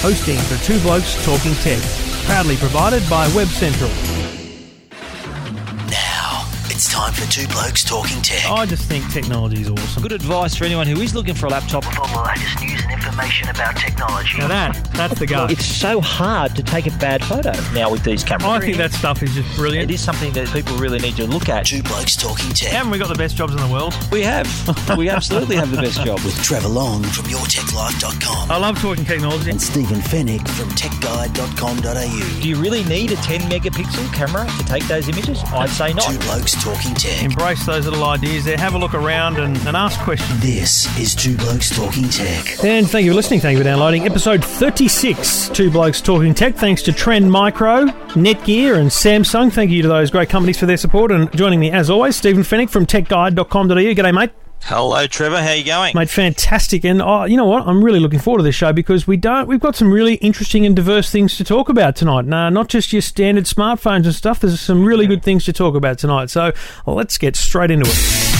hosting for Two Blokes Talking Tech. Proudly provided by Web Central. Now, it's time for Two Blokes Talking Tech. I just think technology is awesome. Good advice for anyone who is looking for a laptop. With all the latest news and information about technology. Now that, that's the go. It's so hard to take a bad photo now with these cameras. I think that stuff is just brilliant. It is something that people really need to look at. Two Blokes Talking Tech. Haven't we got the best jobs in the world? We have. We absolutely have the best job. With Trevor Long from YourTechLife.com I love talking technology. and Stephen Fenech from TechGuide.com.au. Do you really need a 10 megapixel camera to take those images? I'd say not. Two Blokes Talking Tech. Embrace those little ideas there. Have a look around and, and ask questions. This is Two Blokes Talking Tech. And thank you for listening. Thank you for downloading episode 36, Two Blokes Talking Tech. Thanks to Trend Micro, Netgear, and Samsung. Thank you to those great companies for their support. And joining me, as always, Stephen Fenech from techguide.com.au. G'day, mate. Hello, Trevor. How you going? Mate, fantastic. And oh, you know what? I'm really looking forward to this show because we don't. We've got some really interesting and diverse things to talk about tonight. Nah, not just your standard smartphones and stuff. There's some really good things to talk about tonight. So well, let's get straight into it.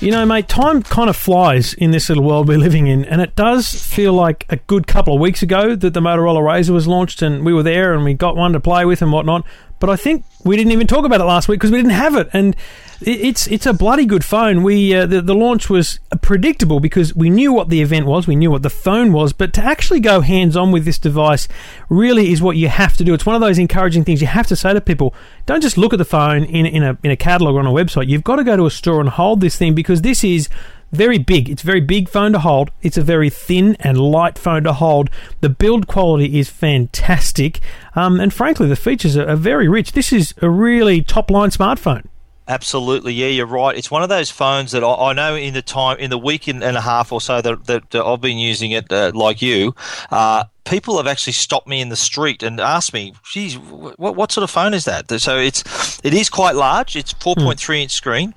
You know, mate, time kind of flies in this little world we're living in, and it does feel like a good couple of weeks ago that the Motorola Razr was launched, and we were there and we got one to play with and whatnot. But I think we didn't even talk about it last week because we didn't have it, and it- it's it's a bloody good phone. We uh, the the launch was predictable because we knew what the event was, we knew what the phone was, but to actually go hands on with this device really is what you have to do. It's one of those encouraging things you have to say to people: don't just look at the phone in in a in a catalog or on a website. You've got to go to a store and hold this thing because this is very big. It's a very big phone to hold. It's a very thin and light phone to hold. The build quality is fantastic, um, and frankly, the features are, are very rich. This is a really top line smartphone. Absolutely, yeah, you're right. It's one of those phones that I, I know in the time, in the week and, a half or so that, that, that I've been using it, uh, like you, uh, people have actually stopped me in the street and asked me, "Geez, what, what sort of phone is that?" So it's it is quite large. It's 4.3 inch screen,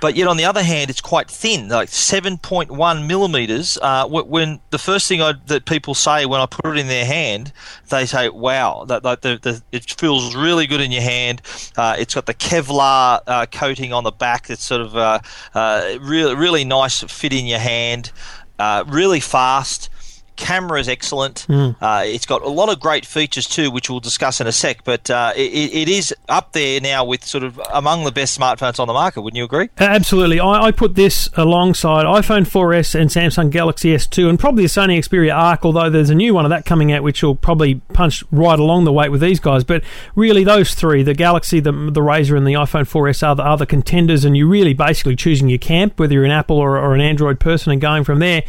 but yet on the other hand, it's quite thin, like 7.1 millimeters. Uh, when the first thing I, that people say when I put it in their hand, they say, "Wow, that, that the, the, it feels really good in your hand." Uh, it's got the Kevlar uh, coating on the back. That's sort of uh, uh, really really nice fit in your hand. Uh, really fast. Camera is excellent. Uh, it's got a lot of great features too, which we'll discuss in a sec. But uh, it, it is up there now with sort of among the best smartphones on the market. Wouldn't you agree? Absolutely. I, I put this alongside iPhone 4S and Samsung Galaxy S2 and probably a Sony Xperia Arc, although there's a new one of that coming out which will probably punch right along the weight with these guys. But really, those three, the Galaxy, the, the Razr, and the iPhone 4S are the other contenders, and you're really basically choosing your camp, whether you're an Apple or, or an Android person, and going from there.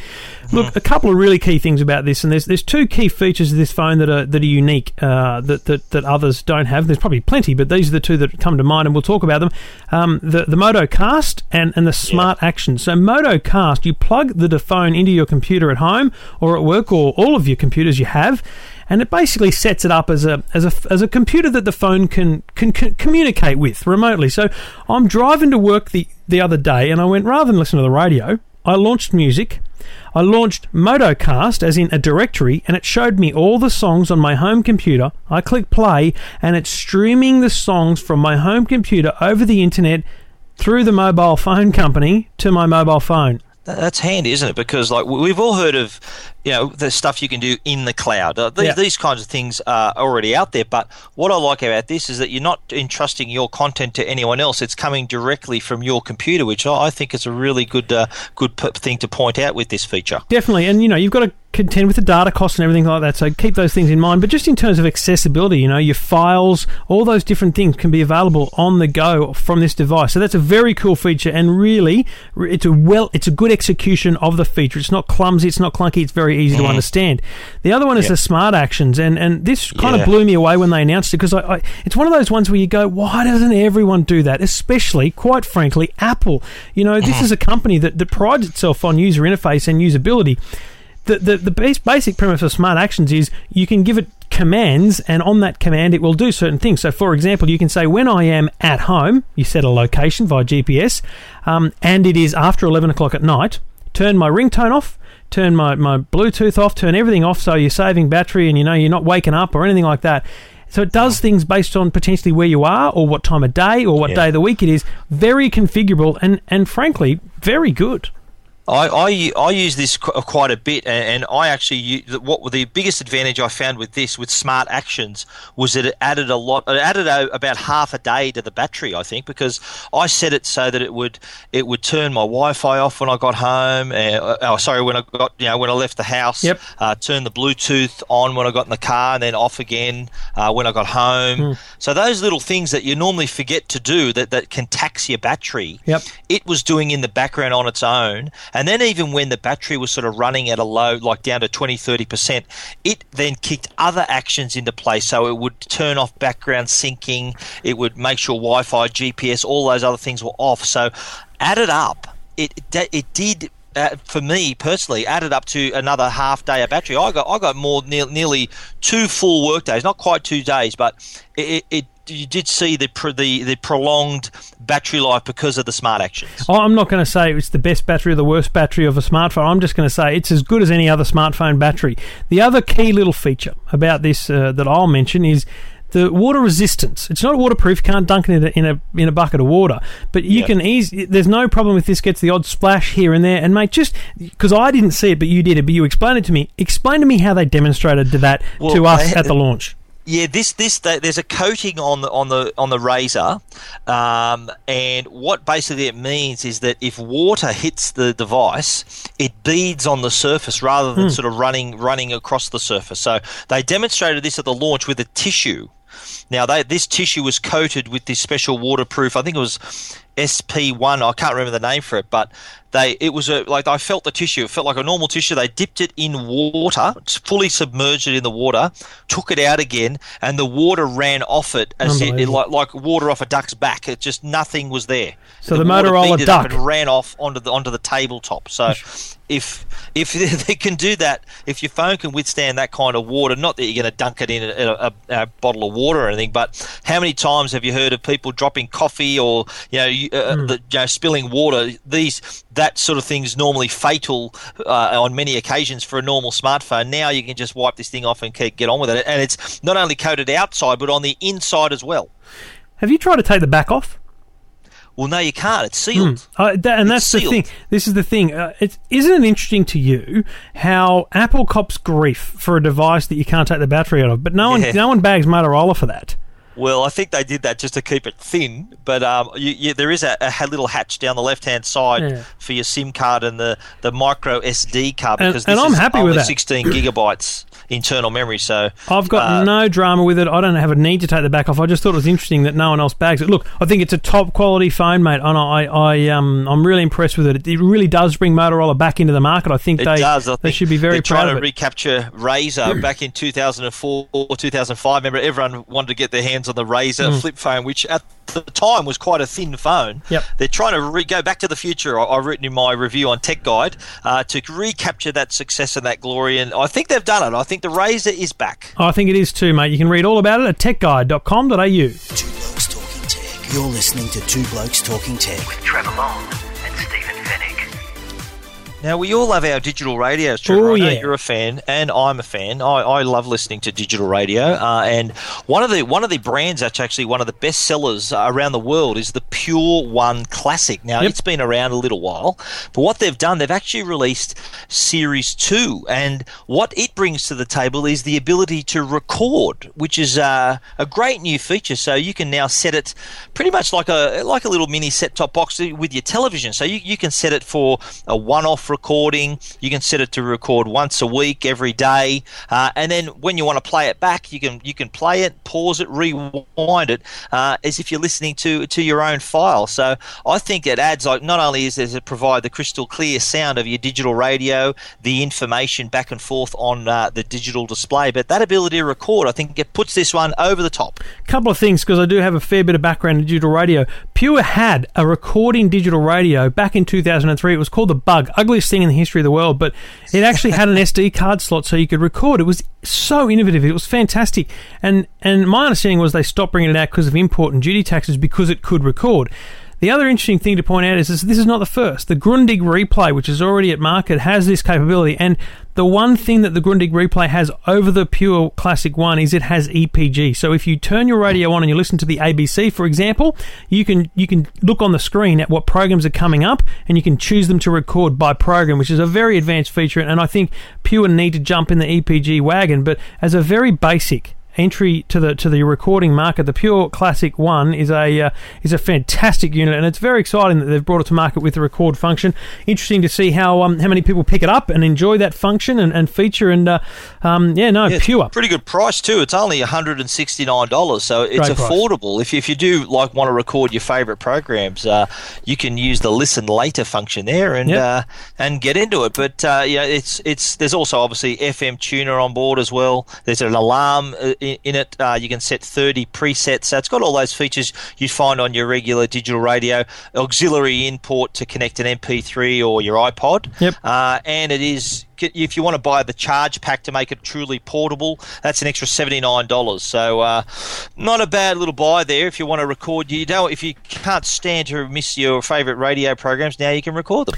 Look, a couple of really key things about this, and there's there's two key features of this phone that are that are unique uh, that, that that others don't have. There's probably plenty, but these are the two that come to mind, and we'll talk about them. Um, the the MotoCast and and the Smart Action. So MotoCast, you plug the phone into your computer at home or at work or all of your computers you have. And it basically sets it up as a as a as a computer that the phone can can, can communicate with remotely. So I'm driving to work the the other day, and I went rather than listen to the radio, I launched music. I launched MotoCast, as in a directory, and it showed me all the songs on my home computer. I click play, and it's streaming the songs from my home computer over the internet through the mobile phone company to my mobile phone. That- That's handy, isn't it? Because like we- we've all heard of, you know, the stuff you can do in the cloud. Uh, these, Yeah. these kinds of things are already out there. But what I like about this is that you're not entrusting your content to anyone else. It's coming directly from your computer, which I I think is a really good, uh, good p- thing to point out with this feature. Definitely, and you know you've got to contend with the data costs and everything like that. So keep those things in mind. But just in terms of accessibility, you know, your files, all those different things can be available on the go from this device. So that's a very cool feature, and really, it's a well, it's a good execution of the feature. It's not clumsy, it's not clunky, it's very easy to mm-hmm. understand. The other one is the smart actions, and and this kind Yeah. of blew me away when they announced it because I, I, it's one of those ones where you go, why doesn't everyone do that? Especially, quite frankly, Apple. You know, this mm-hmm. is a company that, that prides itself on user interface and usability. The, the, the base, basic premise of smart actions is you can give it commands, and on that command, it will do certain things. So, for example, you can say, When I am at home, you set a location via GPS, um, and it is after 11 o'clock at night, turn my ringtone off, turn my, my Bluetooth off, turn everything off so you're saving battery and you know you're not waking up or anything like that. So it does things based on potentially where you are or what time of day or what Yeah. day of the week it is. Very configurable and, and frankly, very good. I, I, I use this qu- quite a bit, and, and I actually u- what the biggest advantage I found with this with Smart Actions was that it added a lot. It added a, about half a day to the battery, I think, because I set it so that it would it would turn my Wi-Fi off when I got home. Uh, oh, sorry, when I got you know when I left the house. Yep. Uh, turn the Bluetooth on when I got in the car, and then off again uh, when I got home. So those little things that you normally forget to do that that can tax your battery. Yep. It was doing in the background on its own. And then even when the battery was sort of running at a low, like down to 20, 30%, it then kicked other actions into place. So it would turn off background syncing. It would make sure Wi-Fi, GPS, all those other things were off. So added up, it, it did uh, for me personally, added up to another half day of battery. I got I got more near, nearly two full work days, not quite two days, but it, it you did see the, pro- the the prolonged battery life because of the smart actions. Oh, I'm not going to say it's the best battery or the worst battery of a smartphone. I'm just going to say it's as good as any other smartphone battery. The other key little feature about this uh, that I'll mention is the water resistance. It's not waterproof. Can't dunk it in a, in a in a bucket of water, but you can easy. There's no problem if this gets the odd splash here and there. And mate, just because I didn't see it, but you did it, but you explained it to me. Explain to me how they demonstrated that Well, to us they- at the launch. Yeah, this this there's a coating on the on the on the Razr, um, and what basically it means is that if water hits the device, it beads on the surface rather than sort of running running across the surface. So they demonstrated this at the launch with a tissue. Now, they, this tissue was coated with this special waterproof. I think it was SP1. I can't remember the name for it, but they it was a like I felt the tissue. It felt like a normal tissue. They dipped it in water, fully submerged it in the water, took it out again, and the water ran off it as it, it like like water off a duck's back. It just nothing was there. So the water Motorola duck- and ran off onto the onto the tabletop. So if if they can do that, if your phone can withstand that kind of water, not that you're going to dunk it in a, a, a bottle of water or anything, but how many times have you heard of people dropping coffee or you know, you, uh, Hmm. the, you know spilling water? These that sort of thing is normally fatal uh, on many occasions for a normal smartphone. Now you can just wipe this thing off and keep, get on with it, and it's not only coated outside but on the inside as well. Have you tried to take the back off? Well, no, you can't. It's sealed. Uh, that, and that's It's the thing. This is the thing. Uh, it's, isn't it interesting to you how Apple cops grief for a device that you can't take the battery out of, but no one, Yeah. no one bags Motorola for that. Well, I think they did that just to keep it thin, but um, you, you, there is a, a little hatch down the left-hand side Yeah. for your SIM card and the, the micro SD card And- because and this I'm is happy with that. 16 gigabytes internal memory. So I've got uh, no drama with it. I don't have a need to take the back off. I just thought it was interesting that no one else bags it. Look, I think it's a top quality phone, mate, and I, I um, I'm really impressed with it. It, really does bring Motorola back into the market. I think It they does. I they should be very proud trying of to it. recapture Razr back in 2004 or 2005. Remember, everyone wanted to get their hands on the Razr flip phone, which at the time was quite a thin phone. Yep. They're trying to re- go back to the future. I- I've written in my review on Tech Guide uh, to recapture that success and that glory, and I think they've done it. I think the Razr is back. I think it is too, mate. You can read all about it at techguide.com.au. Two Blokes Talking Tech. You're listening to Two Blokes Talking Tech. With Trevor Long and Stephen Fenech. Now we all love our digital radios. Trevor. Oh, I know yeah. you're a fan, and I'm a fan. I, I love listening to digital radio. Uh, and one of the one of the brands that's actually one of the best sellers uh, around the world is the Pure One Classic. Now Yep. it's been around a little while, but what they've done, they've actually released Series Two, and what it brings to the table is the ability to record, which is uh, a great new feature. So you can now set it pretty much like a like a little mini set top box with your television. So you, you can set it for a one off recording. You can set it to record once a week, every day, uh, and then when you want to play it back, you can you can play it, pause it, rewind it, uh, as if you're listening to to your own file. So I think it adds like not only is it provide the crystal clear sound of your digital radio, the information back and forth on uh, the digital display, but that ability to record, I think it puts this one over the top. couple of things because I do have a fair bit of background in digital radio. Pure had a recording digital radio back in 2003. It was called the Bug, ugliest thing in the history of the world, but it actually had an SD card slot so you could record. It was so innovative. It was fantastic. And and my understanding was they stopped bringing it out because of import and duty taxes because it could record. The other interesting thing to point out is, is this is not the first. The Grundig Replay, which is already at market, has this capability. And the one thing that the Grundig Replay has over the Pure Classic One is it has EPG. So if you turn your radio on and you listen to the ABC, for example, you can you can look on the screen at what programs are coming up, and you can choose them to record by program, which is a very advanced feature. And I think Pure need to jump in the EPG wagon, but as a very basic entry to the to the recording market. The Pure Classic One is a uh, is a fantastic unit, and it's very exciting that they've brought it to market with the record function. Interesting to see how um, how many people pick it up and enjoy that function and, and feature. And uh, um, yeah, no, Yeah, Pure. Pretty good price too. It's only $169, so it's Great price. affordable. If you, if you do like want to record your favourite programs, uh, you can use the listen later function there and Yep. uh, and get into it. But uh, yeah, it's it's there's also obviously FM tuner on board as well. There's an alarm uh, in, in it. Uh, you can set 30 presets. So it's got all those features you'd find on your regular digital radio. Auxiliary input to connect an MP3 or your iPod. Yep. Uh, and it is if you want to buy the charge pack to make it truly portable, that's an extra seventy nine dollars. So uh, not a bad little buy there if you want to record. You know, if you can't stand to miss your favourite radio programs, now you can record them.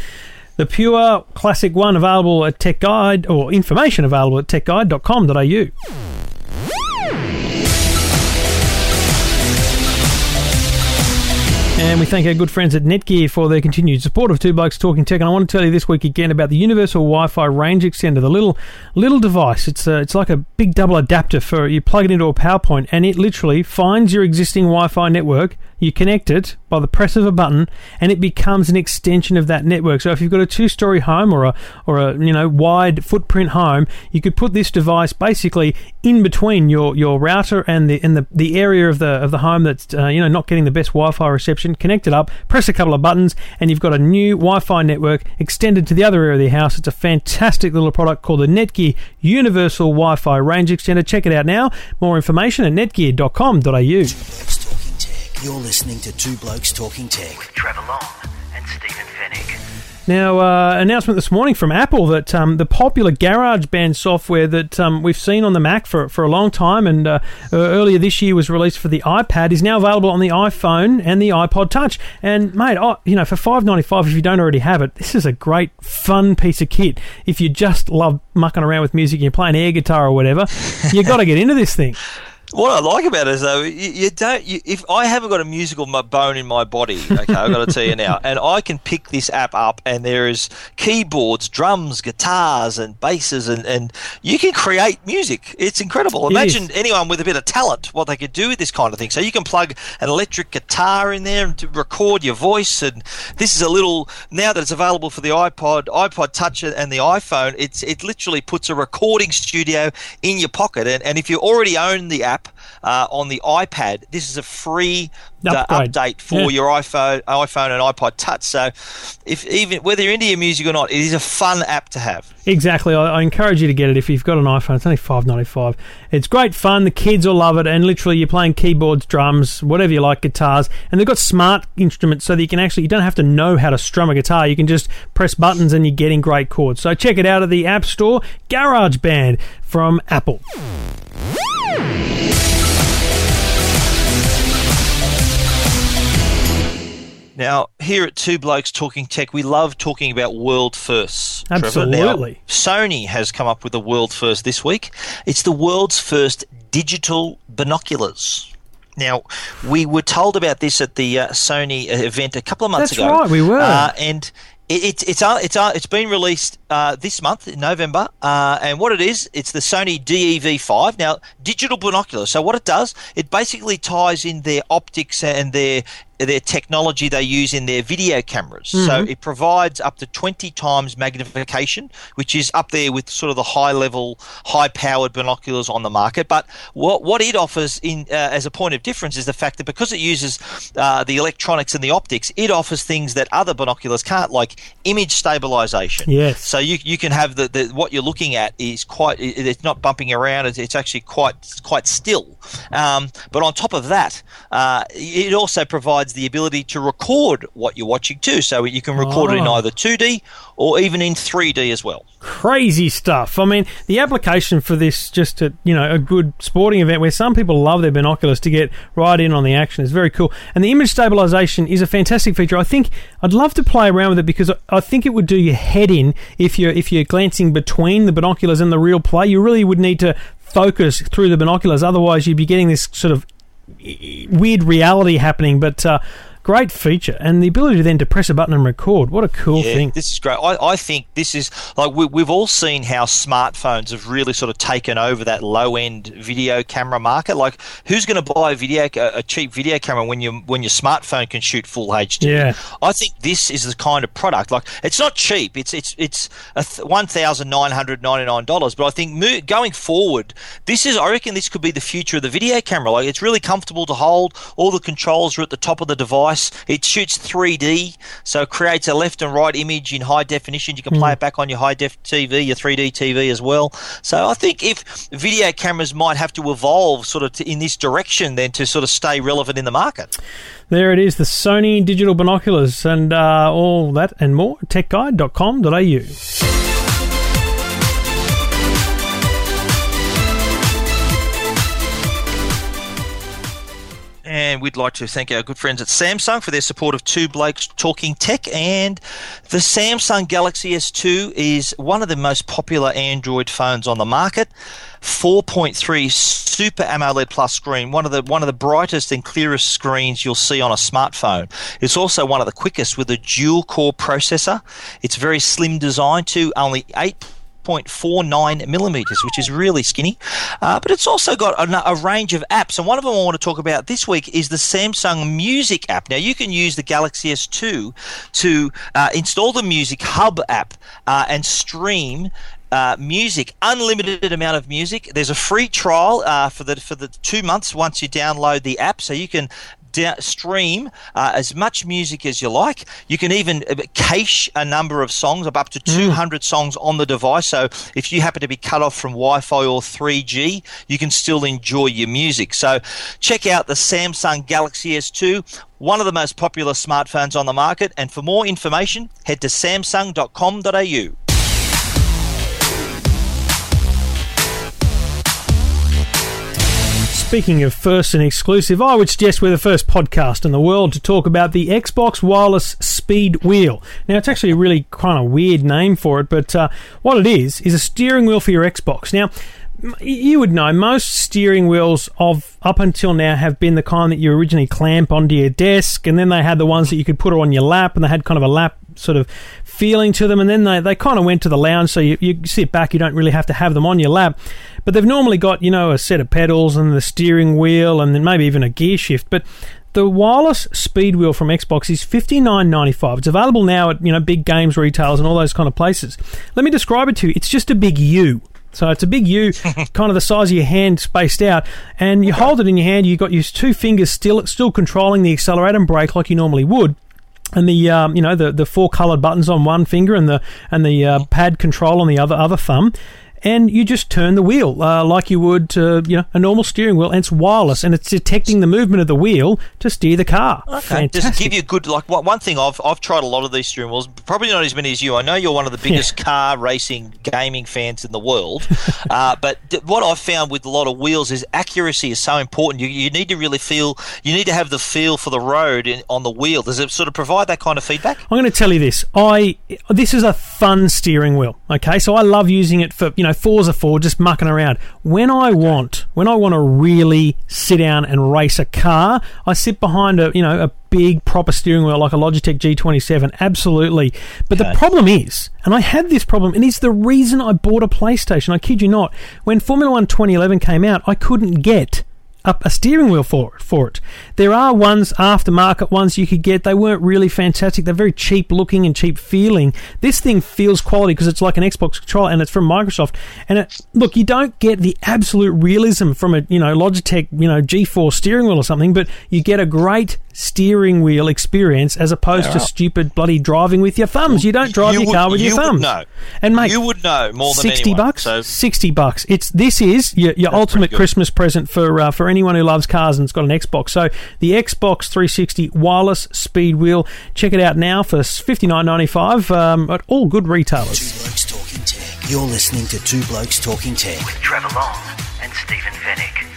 The Pure Classic One available at Tech Guide or information available at techguide.com.au. And we thank our good friends at Netgear for their continued support of Two Blokes Talking Tech. And I want to tell you this week again about the Universal Wi-Fi Range Extender, the little little device. It's a, it's like a big double adapter for you plug it into a PowerPoint, and it literally finds your existing Wi-Fi network. You connect it by the press of a button, and it becomes an extension of that network. So if you've got a two-story home or a or a you know wide footprint home, you could put this device basically in between your, your router and the and the, the area of the of the home that's uh, you know not getting the best Wi-Fi reception. Connect it up, press a couple of buttons, and you've got a new Wi-Fi network extended to the other area of the house. It's a fantastic little product called the Netgear Universal Wi-Fi Range Extender. Check it out now. More information at netgear.com.au. Blokes Talking Tech. You're listening to Two Blokes Talking Tech. with Trevor Long and Stephen Fenech. Now, uh, announcement this morning from Apple that um, the popular GarageBand software that um, we've seen on the Mac for, for a long time and uh, uh, earlier this year was released for the iPad is now available on the iPhone and the iPod Touch. And mate, oh, you know, for five ninety five, if you don't already have it, this is a great fun piece of kit. If you just love mucking around with music, and you're playing air guitar or whatever, you have got to get into this thing. What I like about it is though, you, you don't. You, if I haven't got a musical bone in my body, okay, I've got to tell you now, and I can pick this app up, and there is keyboards, drums, guitars, and basses, and, and you can create music. It's incredible. Imagine anyone with a bit of talent what they could do with this kind of thing. So you can plug an electric guitar in there and to record your voice, and this is a little now that it's available for the iPod, iPod Touch, and the iPhone. It's it literally puts a recording studio in your pocket, and, and if you already own the app uh, on the iPad, this is a free uh, update for Yeah. your iPhone, iPhone and iPod Touch. So, if even whether you're into your music or not, it is a fun app to have. Exactly. I, I encourage you to get it if you've got an iPhone. It's only five ninety five. It's great fun. The kids will love it, and literally you're playing keyboards, drums, whatever you like, guitars, and they've got smart instruments so that you can actually you don't have to know how to strum a guitar. You can just press buttons and you're getting great chords. So check it out at the App Store. GarageBand from Apple. Now, here at Two Blokes Talking Tech, we love talking about world firsts. Trevor. Now, Absolutely. Sony has come up with a world first this week. It's the world's first digital binoculars. Now, we were told about this at the uh, Sony event a couple of months That's ago. right, we were. Uh, and it, it's it's uh, it's uh, it's been released uh, this month in November, uh, and what it is, it's the Sony DEV5. Now, digital binoculars. So what it does, it basically ties in their optics and their their technology they use in their video cameras. So it provides up to 20 times magnification, which is up there with sort of the high level, high powered binoculars on the market. But what, what it offers in uh, as a point of difference is the fact that because it uses uh, the electronics and the optics, it offers things that other binoculars can't, like image stabilization. Yes. So you, you can have the, the what you're looking at is quite it, it's not bumping around. It's, it's actually quite quite still. Um, but on top of that, uh, it also provides the ability to record what you're watching too. So you can record it in Oh. either 2D or even in 3D as well. crazy stuff. I mean, the application for this, just at you know a good sporting event where some people love their binoculars to get right in on the action, is very cool. And the image stabilization is a fantastic feature. I think I'd love to play around with it because I- I think it would do your head in if you're if you're glancing between the binoculars and the real play. You really would need to focus through the binoculars, otherwise you'd be getting this sort of weird reality happening. But uh, great feature, and the ability to then to press a button and record. What a cool Yeah, thing! this is great. I, I think this is like we, we've all seen how smartphones have really sort of taken over that low end video camera market. Like, who's going to buy a video a, a cheap video camera when you when your smartphone can shoot full HD? Yeah. I think this is the kind of product. Like, it's not cheap. It's it's it's a th- one thousand nine hundred ninety nine dollars. But I think mo- going forward, this is I reckon this could be the future of the video camera. Like, it's really comfortable to hold. All the controls are at the top of the device. It shoots 3D, so it creates a left and right image in high definition. You can play it back on your high def TV, your 3D TV as well. So I think if video cameras might have to evolve sort of to, in this direction, then to sort of stay relevant in the market. There it is, the Sony digital binoculars, and uh, all that and more. TechGuide.com.au. And we'd like to thank our good friends at Samsung for their support of Two Blokes Talking Tech. And the Samsung Galaxy S2 is one of the most popular Android phones on the market. 4.3 Super AMOLED Plus screen, one of the one of the brightest and clearest screens you'll see on a smartphone. It's also one of the quickest with a dual core processor. It's very slim design too, only 8 0.49 millimeters, which is really skinny. Uh, but it's also got a, a range of apps, and one of them I want to talk about this week is the Samsung Music app. Now, you can use the Galaxy S2 to uh, install the Music Hub app uh, and stream. Uh, music, unlimited amount of music. There's a free trial uh, for the for the two months once you download the app, so you can da- stream uh, as much music as you like. You can even uh, cache a number of songs, of up to 200 songs on the device. So if you happen to be cut off from Wi Fi or 3G, you can still enjoy your music. So check out the Samsung Galaxy S2. One of the most popular smartphones on the market, and for more information, head to samsung.com.au. Speaking of first and exclusive, I would suggest we're the first podcast in the world to talk about the Xbox Wireless Speed Wheel. Now, it's actually a really kind of weird name for it, but uh, what it is is a steering wheel for your Xbox. Now, you would know most steering wheels of up until now have been the kind that you originally clamp onto your desk, and then they had the ones that you could put on your lap, and they had kind of a lap sort of feeling to them, and then they, they kind of went to the lounge, so you, you sit back, you don't really have to have them on your lap. But they've normally got, you know, a set of pedals and the steering wheel, and then maybe even a gear shift. But the wireless speed wheel from Xbox is fifty nine ninety five. It's available now at you know big games retailers and all those kind of places. Let me describe it to you. It's just a big U. So it's a big U, kind of the size of your hand, spaced out, and you hold it in your hand. You've got your two fingers still still controlling the accelerator and brake like you normally would and the um, you know the the four coloured buttons on one finger and the and the uh, pad control on the other other thumb. And you just turn the wheel uh, like you would, uh, you know, a normal steering wheel, and it's wireless, and it's detecting the movement of the wheel to steer the car. Okay. Does it give you a good like one thing I've I've tried a lot of these steering wheels, probably not as many as you. I know you're one of the biggest car racing gaming fans in the world, uh, but th- what I've found with a lot of wheels is accuracy is so important. You, you need to really feel you need to have the feel for the road in, on the wheel. Does it sort of provide that kind of feedback? I'm going to tell you this. I this is a fun steering wheel. Okay, so I love using it for you know Forza 4, just mucking around. When I want, when I want to really sit down and race a car, I sit behind a you know a big proper steering wheel like a Logitech G27. Absolutely. But the problem is, and I had this problem, and it's the reason I bought a PlayStation. I kid you not. When Formula One 2011 came out, I couldn't get up a steering wheel for it, for it. There are ones aftermarket ones you could get. They weren't really fantastic. They're very cheap looking and cheap feeling. This thing feels quality because it's like an Xbox controller and it's from Microsoft. And it, look, you don't get the absolute realism from a you know Logitech you know G4 steering wheel or something, but you get a great steering wheel experience as opposed to right. stupid bloody driving with your thumbs. You don't drive You your would- car with you your would thumbs. know. And mate, you would know more than 60 anyone. bucks So 60 bucks it's this is your, your ultimate christmas present for uh, for anyone who loves cars and's got an xbox so the xbox 360 wireless speed wheel check it out now for 59.95 um, at all good retailers Two Blokes Talking Tech. You're listening to Two Blokes Talking Tech. With Trevor Long and Stephen Fenech.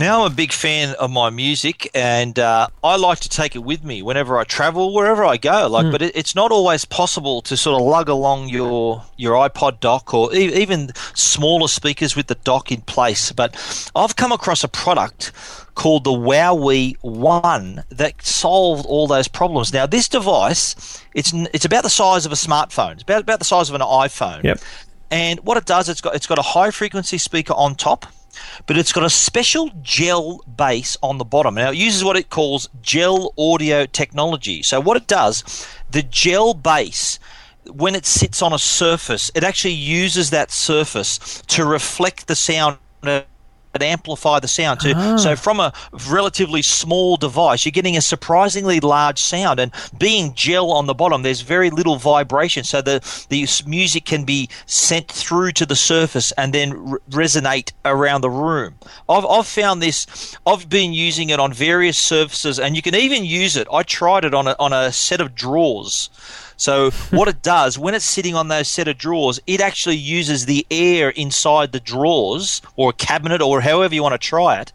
Now I'm a big fan of my music, and uh, I like to take it with me whenever I travel, wherever I go. Like, but it, it's not always possible to sort of lug along your your iPod dock or e- even smaller speakers with the dock in place. But I've come across a product called the Wowee One that solved all those problems. Now, this device, it's it's about the size of a smartphone. It's about about the size of an iPhone. Yep. And what it does, it's got it's got a high frequency speaker on top, but it's got a special gel base on the bottom. Now it uses what it calls gel audio technology. So what it does, the gel base when it sits on a surface, it actually uses that surface to reflect the sound amplify the sound to so ah. from a relatively small device you're getting a surprisingly large sound and being gel on the bottom there's very little vibration so the the music can be sent through to the surface and then r- resonate around the room. I've, I've found this I've been using it on various surfaces and you can even use it. I tried it on a, on a set of drawers so what it does when it's sitting on those set of drawers, it actually uses the air inside the drawers or a cabinet or however you want to try it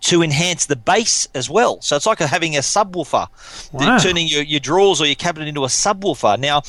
to enhance the bass as well. So it's like having a subwoofer, Wow. turning your, your drawers or your cabinet into a subwoofer. Now,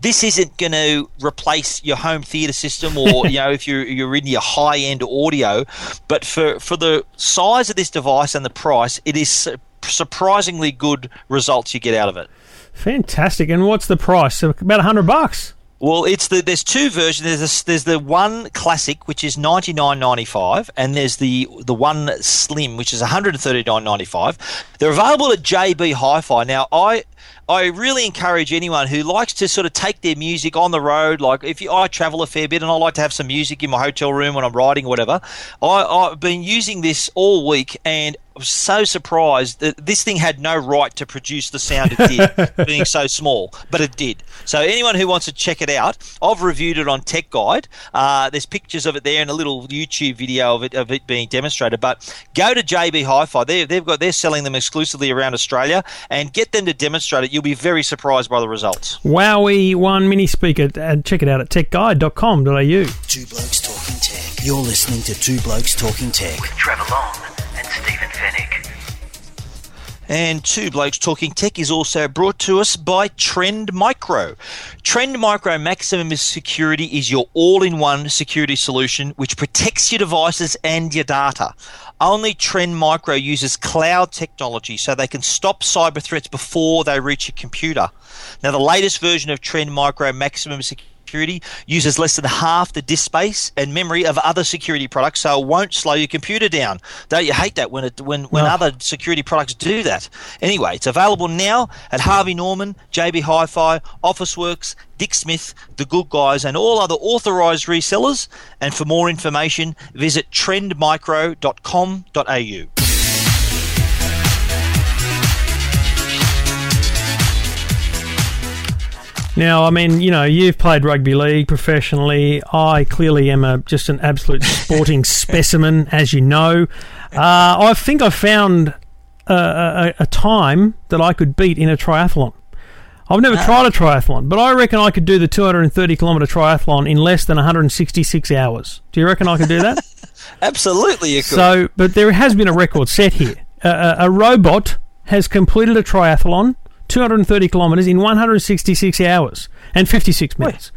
this isn't going to replace your home theater system or you know if you're you're in your high end audio, but for for the size of this device and the price, it is surprisingly good results you get out of it. Fantastic and what's the price about 100 bucks Well, it's the there's two versions. There's a, there's the one classic which is ninety nine ninety five, and there's the the one slim which is one hundred and thirty nine ninety five. They're available at JB Hi-Fi. Now, I I really encourage anyone who likes to sort of take their music on the road. Like if you, I travel a fair bit and I like to have some music in my hotel room when I'm riding or whatever. I, I've been using this all week and. I was so surprised that this thing had no right to produce the sound it did, being so small, but it did. So anyone who wants to check it out, I've reviewed it on Tech Guide. Uh, there's pictures of it there and a little YouTube video of it of it being demonstrated. But go to JB Hi-Fi. They, they've got they're selling them exclusively around Australia, and get them to demonstrate it. You'll be very surprised by the results. Wowee One mini speaker and check it out at techguide.com.au Two Blokes Talking Tech. You're listening to Two Blokes Talking Tech. with Trevor Long and Stephen Fenech. And Two Blokes Talking Tech is also brought to us by Trend Micro. Trend Micro Maximum Security is your all in one security solution which protects your devices and your data. Only Trend Micro uses cloud technology so they can stop cyber threats before they reach your computer. Now, the latest version of Trend Micro Maximum Security security uses less than half the disk space and memory of other security products, so it won't slow your computer down. Don't you hate that when it when, when No. other security products do that? Anyway, it's available now at Harvey Norman, JB Hi-Fi, Officeworks, Dick Smith, The Good Guys, and all other authorised resellers. And for more information, visit trendmicro.com.au. Now, I mean, you know, you've played rugby league professionally. I clearly am a just an absolute sporting specimen, as you know. Uh, I think I found a, a, a time that I could beat in a triathlon. I've never tried a triathlon, but I reckon I could do the 230 kilometre triathlon in less than 166 hours. Do you reckon I could do that? Absolutely, you could. So, but there has been a record set here. A robot has completed a triathlon, 230 kilometres, in 166 hours and 56 minutes.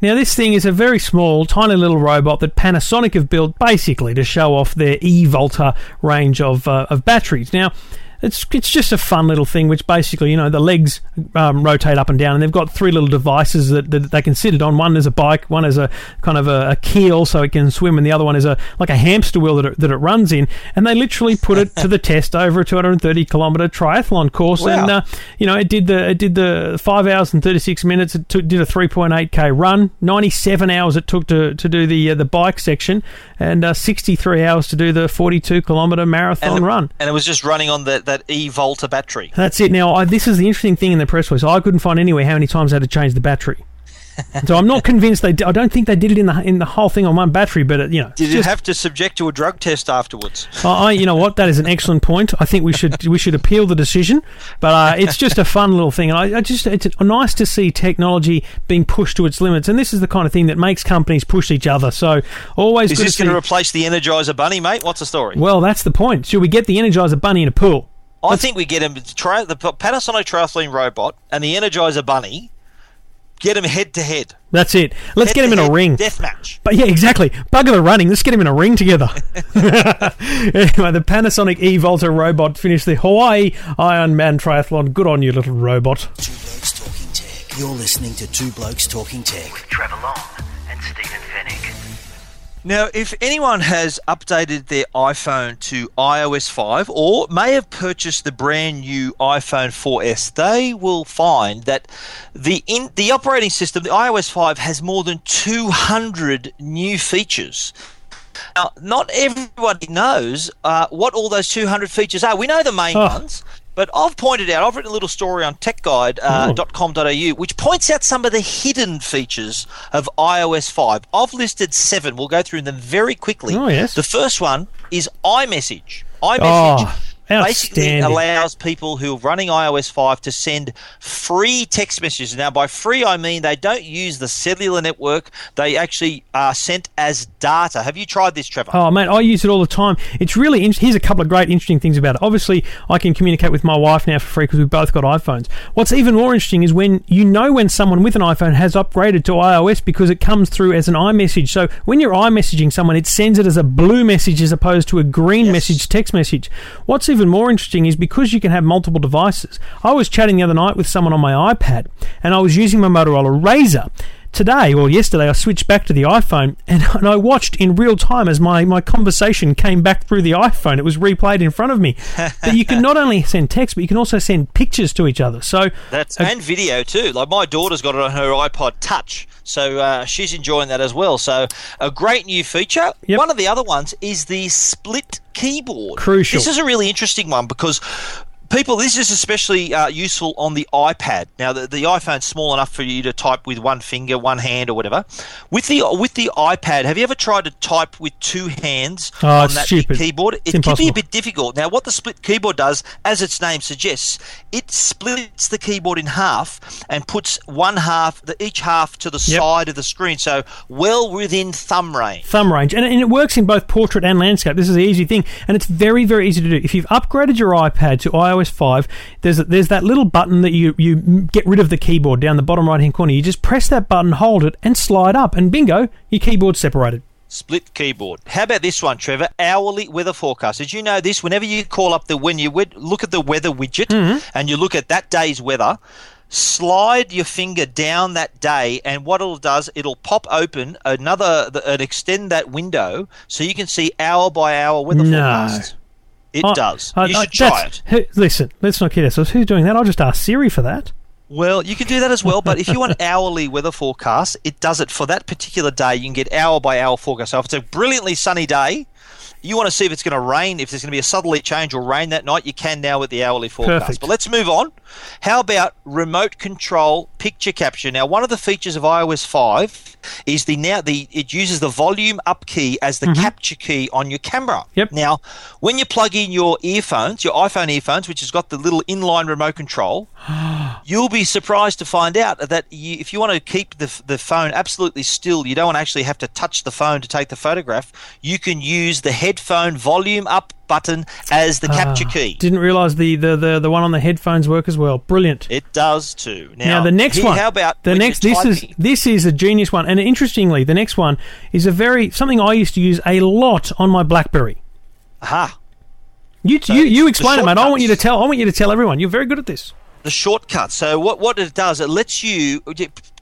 Now, this thing is a very small, tiny little robot that Panasonic have built basically to show off their e-Volta range of, uh, of batteries. Now, it's it's just a fun little thing, which basically, you know, the legs um, rotate up and down, and they've got three little devices that, that they can sit it on. One is a bike, one is a kind of a, a keel so it can swim, and the other one is a like a hamster wheel that it, that it runs in. And they literally put it to the test over a 230 kilometer triathlon course, Wow. and uh, you know, it did the it did the five hours and 36 minutes. It took, did a 3.8k run, 97 hours it took to, to do the uh, the bike section, and uh, 63 hours to do the 42 kilometer marathon and, run. and it was just running on that, that E Volta battery. That's it. Now, I, this is the interesting thing in the press release. I couldn't find anywhere how many times they had to change the battery. so I'm not convinced they. d- I don't think they did it in the in the whole thing on one battery. But it, you know, Did just- have to subject to a drug test afterwards? I, I- you know what? That is an excellent point. I think we should we should appeal the decision, but uh, it's just a fun little thing, and I, I just it's nice to see technology being pushed to its limits, and this is the kind of thing that makes companies push each other. So always Is good this to going to replace the Energizer Bunny, mate? What's the story? well, that's the point. Should we get the Energizer Bunny in a pool? I think we get him tra- the Panasonic Triathlon robot and the Energizer Bunny. Get him head to head. That's it. Let's get him in a ring. Death match. But yeah, exactly. Bugger the running. Let's get him in a ring together. anyway, the Panasonic E Volta robot finished the Hawaii Iron Man triathlon. Good on you, little robot. Two Blokes Talking Tech. You're listening to Two Blokes Talking Tech. with Trevor Long and Stephen Fenech. Now, if anyone has updated their iPhone to iOS 5 or may have purchased the brand new iPhone 4S, they will find that the in, the operating system, the iOS 5, has more than 200 new features. Now, not everybody knows uh, what all those 200 features are. We know the main Oh. ones, but I've pointed out, I've written a little story on techguide.com.au uh, which points out some of the hidden features of iOS 5. I've listed seven. We'll go through them very quickly. Oh, yes. The first one is iMessage. iMessage Oh, basically allows people who are running iOS 5 to send free text messages. Now, by free, I mean they don't use the cellular network, they actually are sent as data. Have you tried this, Trevor? Oh, mate, I use it all the time. It's really in- here's a couple of great interesting things about it. Obviously, I can communicate with my wife now for free because we've both got iPhones. What's even more interesting is when you know when someone with an iPhone has upgraded to iOS because it comes through as an iMessage. So when you're iMessaging someone, it sends it as a blue message as opposed to a green Yes. message text message. What's even more interesting is because you can have multiple devices. I was chatting the other night with someone on my iPad and I was using my Motorola Razr today or yesterday I switched back to the iPhone and, and I watched in real time as my, my conversation came back through the iPhone. It was replayed in front of me. but you can not only send text, but you can also send pictures to each other. So That's uh, and video too. Like my daughter's got it on her iPod Touch, so uh, she's enjoying that as well. So a great new feature. Yep. One of the other ones is the split keyboard. Crucial. This is a really interesting one because. People, this is especially uh, useful on the iPad. Now, the, the iPhone's small enough for you to type with one finger, one hand, or whatever. With the with the iPad, have you ever tried to type with two hands Oh, on it's that stupid. keyboard? It's it can be a bit difficult. Now, what the split keyboard does, as its name suggests, it splits the keyboard in half and puts one half, the, each half, to the Yep. side of the screen, so well within thumb range. thumb range, and, and it works in both portrait and landscape. This is the easy thing, and it's very, very easy to do. If you've upgraded your iPad to iOS 5, there's there's that little button that you you get rid of the keyboard down the bottom right hand corner. You just press that button, hold it, and slide up, and bingo, your keyboard's separated. Split keyboard. How about this one, Trevor? Hourly weather forecast. Did you know this? Whenever you call up the when you look at the weather widget Mm-hmm. and you look at that day's weather, slide your finger down that day, and what it'll does, it'll pop open another the- and extend that window so you can see hour by hour weather No. forecast. It I- does. I- you I- should try it. who- listen, let's not kid ourselves. Who's doing that? I'll just ask Siri for that. Well, you can do that as well, but if you want hourly weather forecasts, it does it for that particular day. You can get hour by hour forecast. So if it's a brilliantly sunny day, you want to see if it's going to rain, if there's going to be a southerly change or rain that night, you can now with the hourly forecast. Perfect. But let's move on. How about remote control picture capture? Now, one of the features of iOS 5 is the now the it uses the volume up key as the capture key on your camera. Mm-hmm. Yep. Now, when you plug in your earphones, your iPhone earphones, which has got the little inline remote control, you'll be surprised to find out that you, if you want to keep the, the phone absolutely still, you don't want to actually have to touch the phone to take the photograph. You can use the headphone volume up button as the capture Ah, key. Didn't realise the, the, the, the one on the headphones work as well. Brilliant. It does too. Now, Now, the next here- one. How about the next? This is this is a genius one, and interestingly, the next one is a very something I used to use a lot on my BlackBerry. Aha. You So you, you explain it, mate. I want you to tell. I want you to tell everyone. You're very good at this. the shortcut. So what what it does, it lets you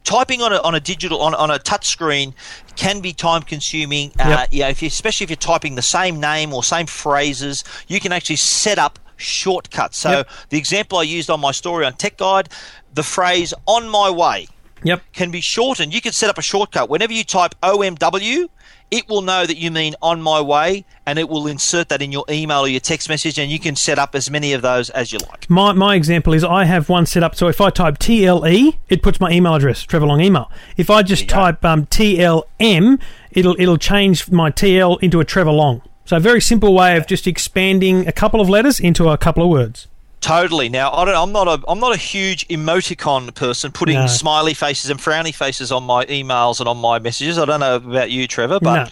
typing on a on a digital on, on a touch screen can be time consuming. Uh, Yep. you know, if you, especially if you're typing the same name or same phrases, you can actually set up shortcuts. So Yep. the example I used on my story on Tech Guide, the phrase "on my way." Yep. can be shortened. You can set up a shortcut. Whenever you type OMW, it will know that you mean on my way and it will insert that in your email or your text message and you can set up as many of those as you like. My, my example is I have one set up. So if I type TLE, it puts my email address, Trevor Long email. If I just type um, TLM, it'll it'll change my TL into a Trevor Long. So a very simple way of just expanding a couple of letters into a couple of words. Totally. Now, I don't, I'm not a I'm not a huge emoticon person, putting No. smiley faces and frowny faces on my emails and on my messages. I don't know about you, Trevor, but No.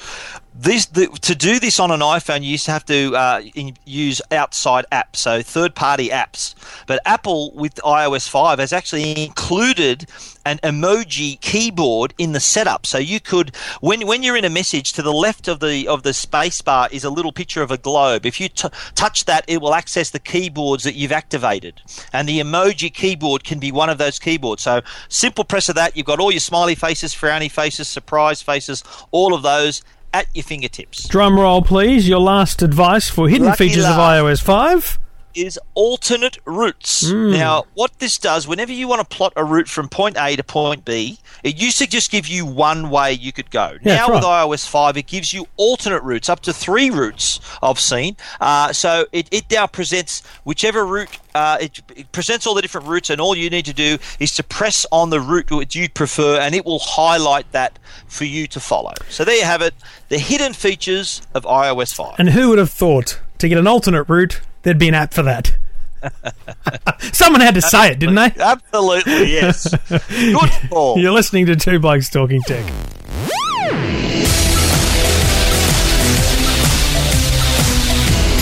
This the, to do this on an iPhone, you used to have to uh, in, use outside apps, so third-party apps. But Apple with iOS 5 has actually included an emoji keyboard in the setup, so you could when when you're in a message to the left of the of the space bar is a little picture of a globe. If you t- touch that, it will access the keyboards that you've activated, and the emoji keyboard can be one of those keyboards. So simple press of that, you've got all your smiley faces, frowny faces, surprise faces, all of those at your fingertips. Drum roll, please. Your last advice for hidden Lucky features of iOS 5. Is alternate routes. Hmm. Now, what this does, whenever you want to plot a route from point A to point B, it used to just give you one way you could go. Yeah, now, that's with right. iOS 5, it gives you alternate routes, up to three routes I've seen. Uh, so it, it now presents whichever route, uh, it, it presents all the different routes, and all you need to do is to press on the route which you prefer, and it will highlight that for you to follow. So there you have it the hidden features of iOS 5. And who would have thought to get an alternate route, there'd be an app for that? Someone had to say it, didn't they? Absolutely, yes. Good call. You're listening to Two Blokes Talking Tech.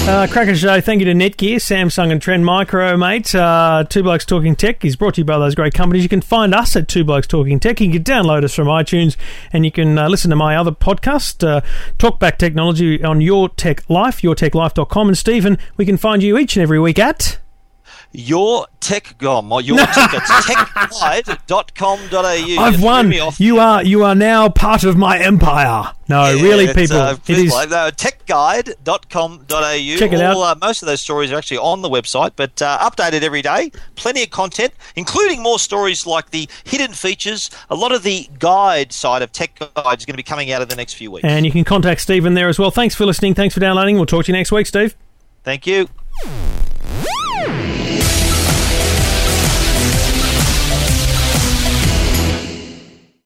Uh, Cracker Show, thank you to Netgear, Samsung and Trend Micro, mate. Uh, Two Blokes Talking Tech is brought to you by those great companies. You can find us at Two Blokes Talking Tech. You can download us from iTunes and you can uh, listen to my other podcast, uh, Talkback Technology, on Your Tech Life, yourtechlife.com. And Stephen, we can find you each and every week at... Your tech gom or your tech it's techguide.com.au. I've won. You are you are now part of my empire. No, Yeah, really, people, uh, it is. like, no, techguide.com.au. Check it All, out. Uh, most of those stories are actually on the website, but uh, updated every day. Plenty of content, including more stories like the hidden features. A lot of the guide side of Tech Guide is going to be coming out in the next few weeks. And you can contact Stephen there as well. Thanks for listening. Thanks for downloading. We'll talk to you next week, Steve. Thank you.